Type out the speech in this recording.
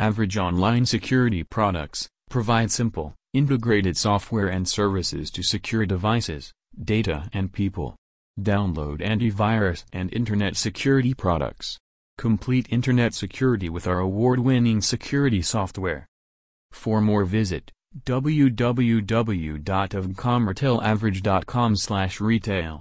AVG Online Security Products provide simple, integrated software and services to secure devices, data and people. Download antivirus and internet security products. Complete internet security with our award-winning security software. For more visit www.avg.comretail slash retail